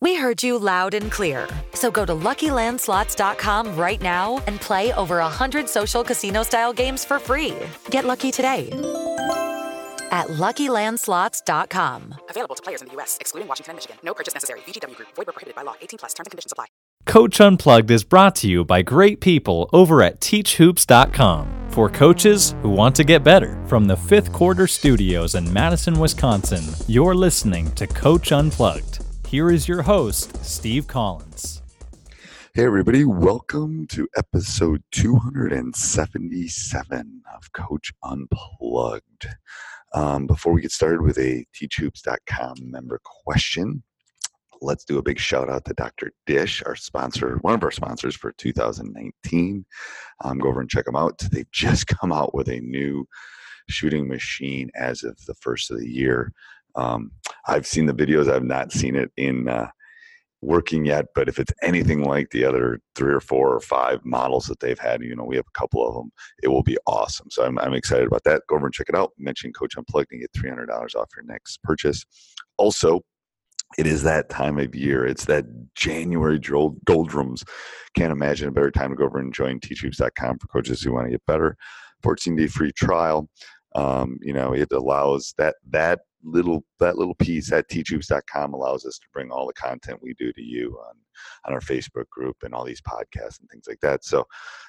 We heard you loud and clear. So go to LuckyLandSlots.com right now and play over 100 social casino-style games for free. Get lucky today at LuckyLandSlots.com. Available to players in the U.S., excluding Washington and Michigan. No purchase necessary. VGW Group. Void were prohibited by law. 18 plus. Terms and conditions apply. Coach Unplugged is brought to you by great people over at TeachHoops.com for coaches who want to get better. From the Fifth Quarter Studios in Madison, Wisconsin, you're listening to Coach Unplugged. Here is your host, Steve Collins. Hey, everybody, welcome to episode 277 of Coach Unplugged. Um, before we get started with a teachhoops.com member question, let's do a big shout out to Dr. Dish, our sponsor, one of our sponsors for 2019. Um, go over and check them out. They've just come out with a new shooting machine as of the first of the year. Um, I've seen the videos. I've not seen it in uh, working yet, but if it's anything like the other three or four or five models that they've had, you know, we have a couple of them, it will be awesome. So I'm, I'm excited about that. Go over and check it out. Mention Coach Unplugged and get $300 off your next purchase. Also, it is that time of year. It's that January doldrums. Can't imagine a better time to go over and join teachhoops.com for coaches who want to get better. 14 day free trial. Um, you know, it allows that that little that little piece at teachhoops.com allows us to bring all the content we do to you on on our Facebook group and all these podcasts and things like that. So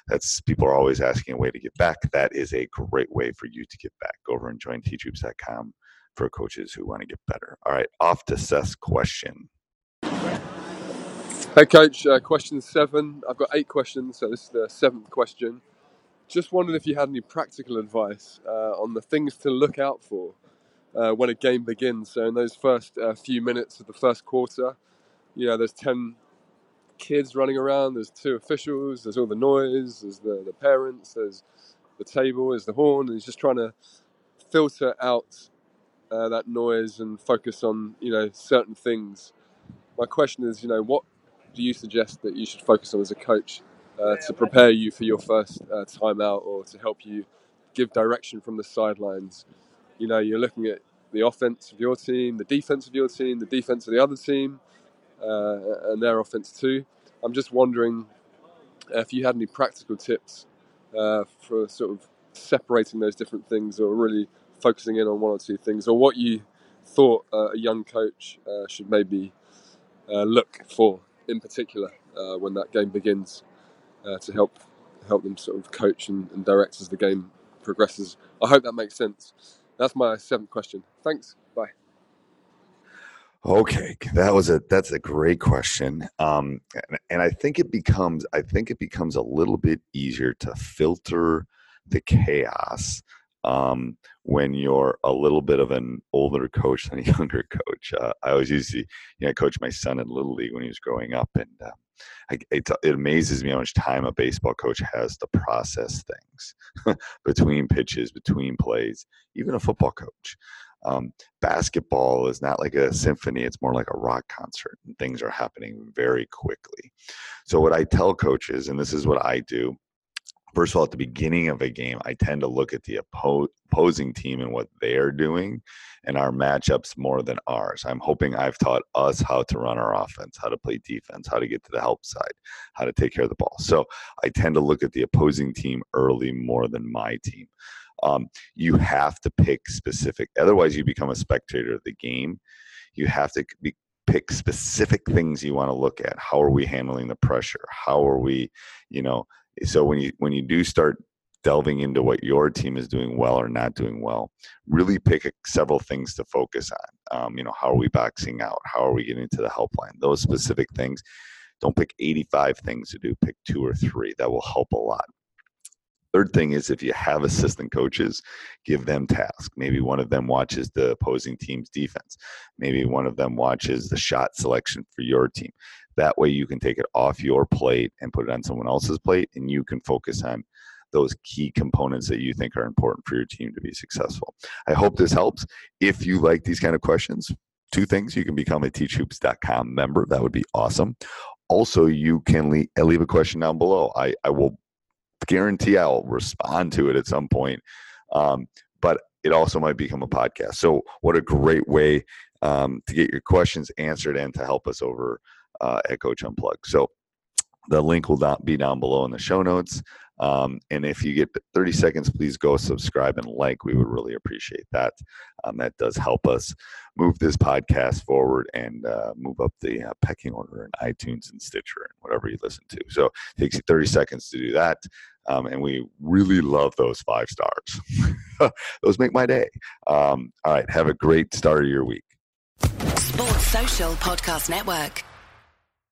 that's people are always asking a way to get back. That is a great way for you to get back. Go over and join teachhoops.com for coaches who want to get better. All right, off to Seth's question. Hey, coach. Uh, question seven. I've got eight questions, so this is the seventh question. Just wondered if you had any practical advice uh, on the things to look out for uh, when a game begins. So in those first uh, few minutes of the first quarter, you know, there's ten kids running around. There's two officials. There's all the noise. There's the, the parents. There's the table. There's the horn. And he's just trying to filter out uh, that noise and focus on you know certain things. My question is, you know, what do you suggest that you should focus on as a coach uh, to prepare you for your first uh, time out or to help you give direction from the sidelines? You know, you're looking at the offense of your team, the defense of your team, the defense of the other team, uh, and their offense too. I'm just wondering if you had any practical tips uh, for sort of separating those different things or really focusing in on one or two things, or what you thought uh, a young coach uh, should maybe uh, look for in particular uh, when that game begins to help help them sort of coach and, and direct as the game progresses. I hope that makes sense. That's my seventh question. Thanks. Bye. Okay, that was a that's a great question, um, and, and I think it becomes I think it becomes a little bit easier to filter the chaos um, when you're a little bit of an older coach than a younger coach. Uh, I always used to, you know, coach my son in Little League when he was growing up, and uh, I, it, it, amazes me how much time a baseball coach has to process things between pitches, between plays, even a football coach. Um, basketball is not like a symphony, it's more like a rock concert, and things are happening very quickly. So, what I tell coaches, and this is what I do, first of all, at the beginning of a game, I tend to look at the oppo- opposing team and what they're doing and our matchups more than ours. I'm hoping I've taught us how to run our offense, how to play defense, how to get to the help side, how to take care of the ball. So I tend to look at the opposing team early more than my team. Um, you have to pick specific, otherwise, you become a spectator of the game. You have to be, pick specific things you want to look at. How are we handling the pressure? How are we, you know, so when you when you do start delving into what your team is doing well or not doing well, really pick several things to focus on. Um, you know, how are we boxing out? How are we getting to the helpline? Those specific things. Don't pick 85 things to do. Pick two or three. That will help a lot. Third thing is if you have assistant coaches, give them tasks. Maybe one of them watches the opposing team's defense. Maybe one of them watches the shot selection for your team. That way you can take it off your plate and put it on someone else's plate and you can focus on those key components that you think are important for your team to be successful. I hope this helps. If you like these kind of questions, two things you can become a teachhoops.com member. That would be awesome. Also, you can leave, leave a question down below. I, I will guarantee I'll respond to it at some point. Um, but it also might become a podcast. So, what a great way um, to get your questions answered and to help us over uh, at Coach Unplugged. So, the link will not be down below in the show notes. Um, and if you get 30 seconds, please go subscribe and like. We would really appreciate that. Um, that does help us move this podcast forward and uh, move up the uh, pecking order in iTunes and Stitcher and whatever you listen to. So it takes you 30 seconds to do that. Um, and we really love those five stars. those make my day. Um, all right. Have a great start of your week. Sports Social Podcast Network.